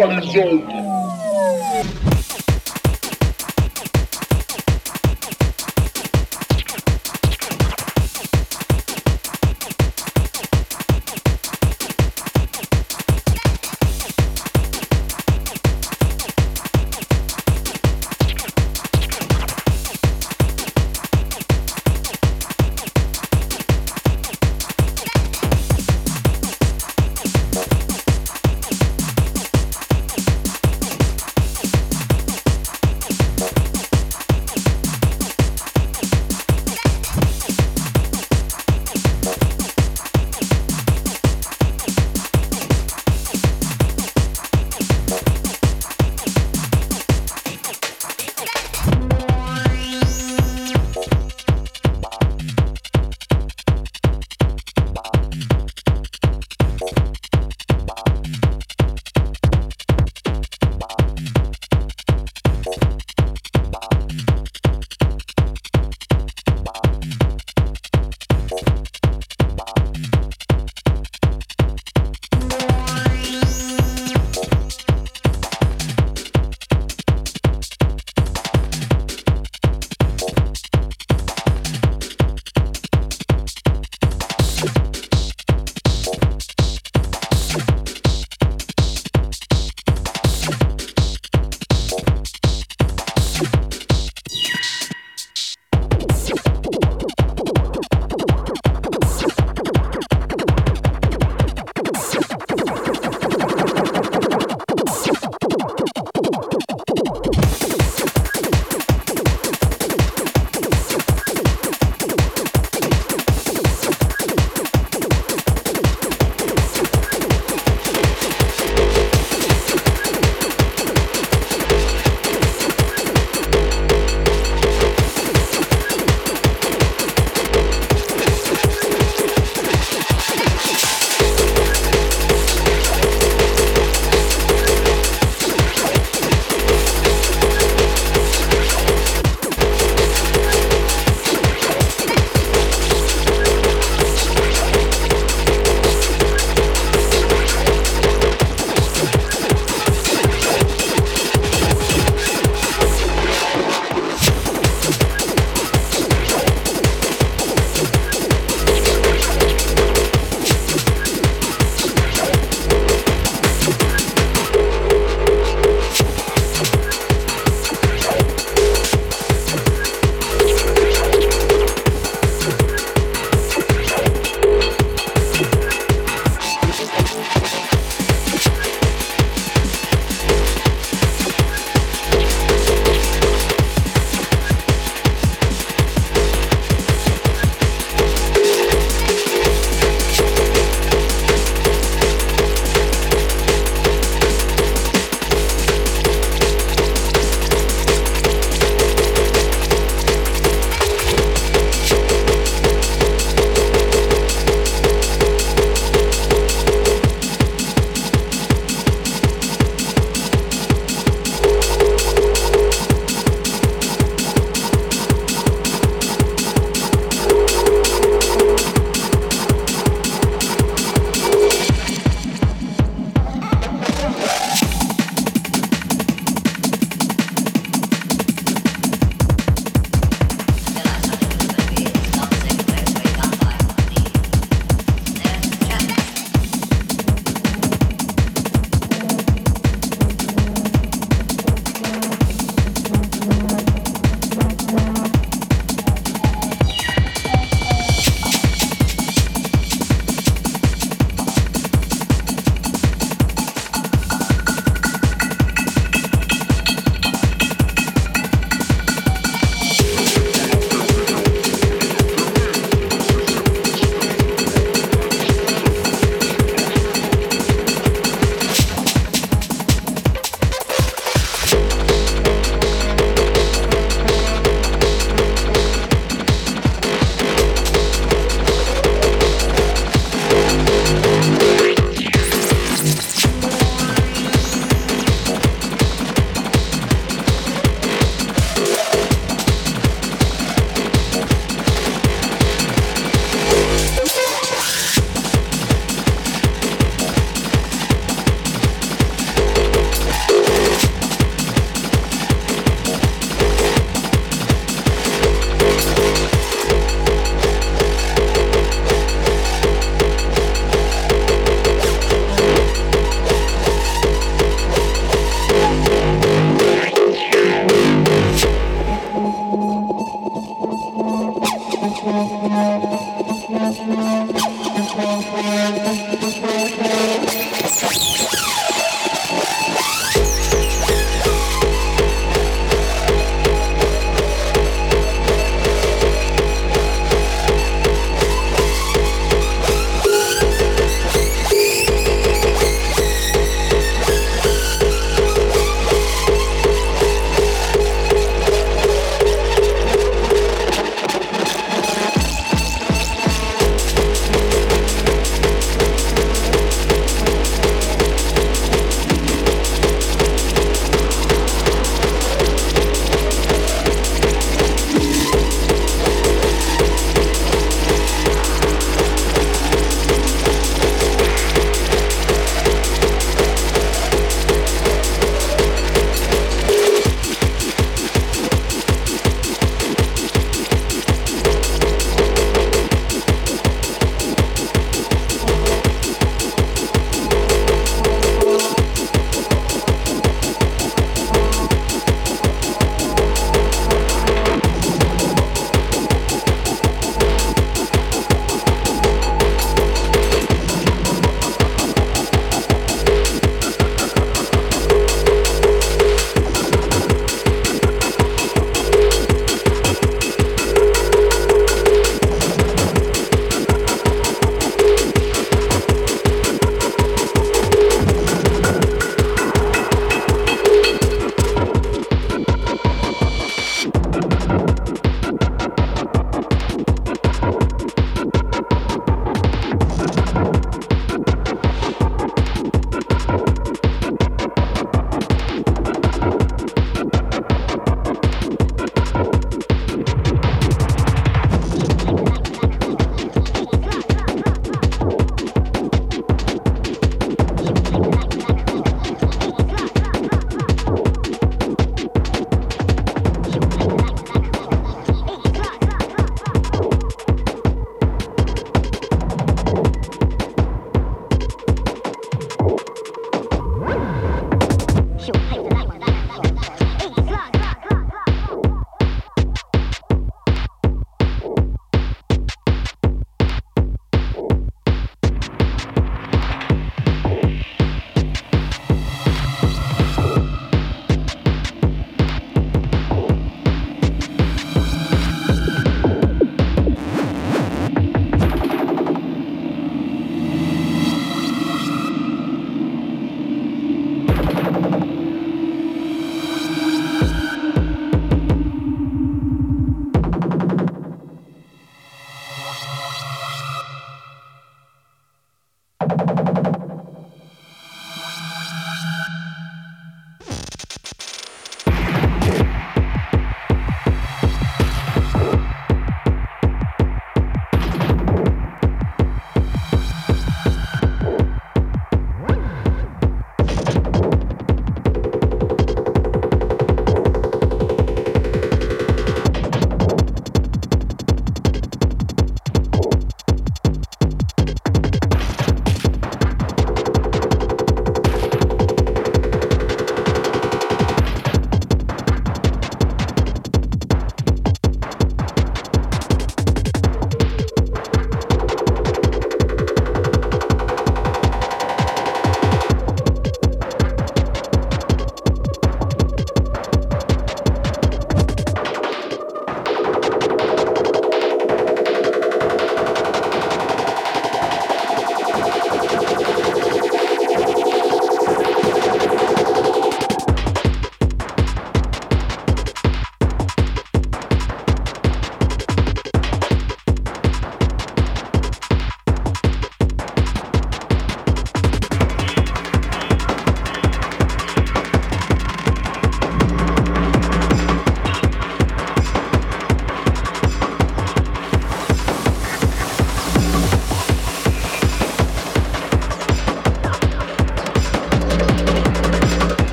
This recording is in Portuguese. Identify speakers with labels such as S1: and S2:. S1: outros.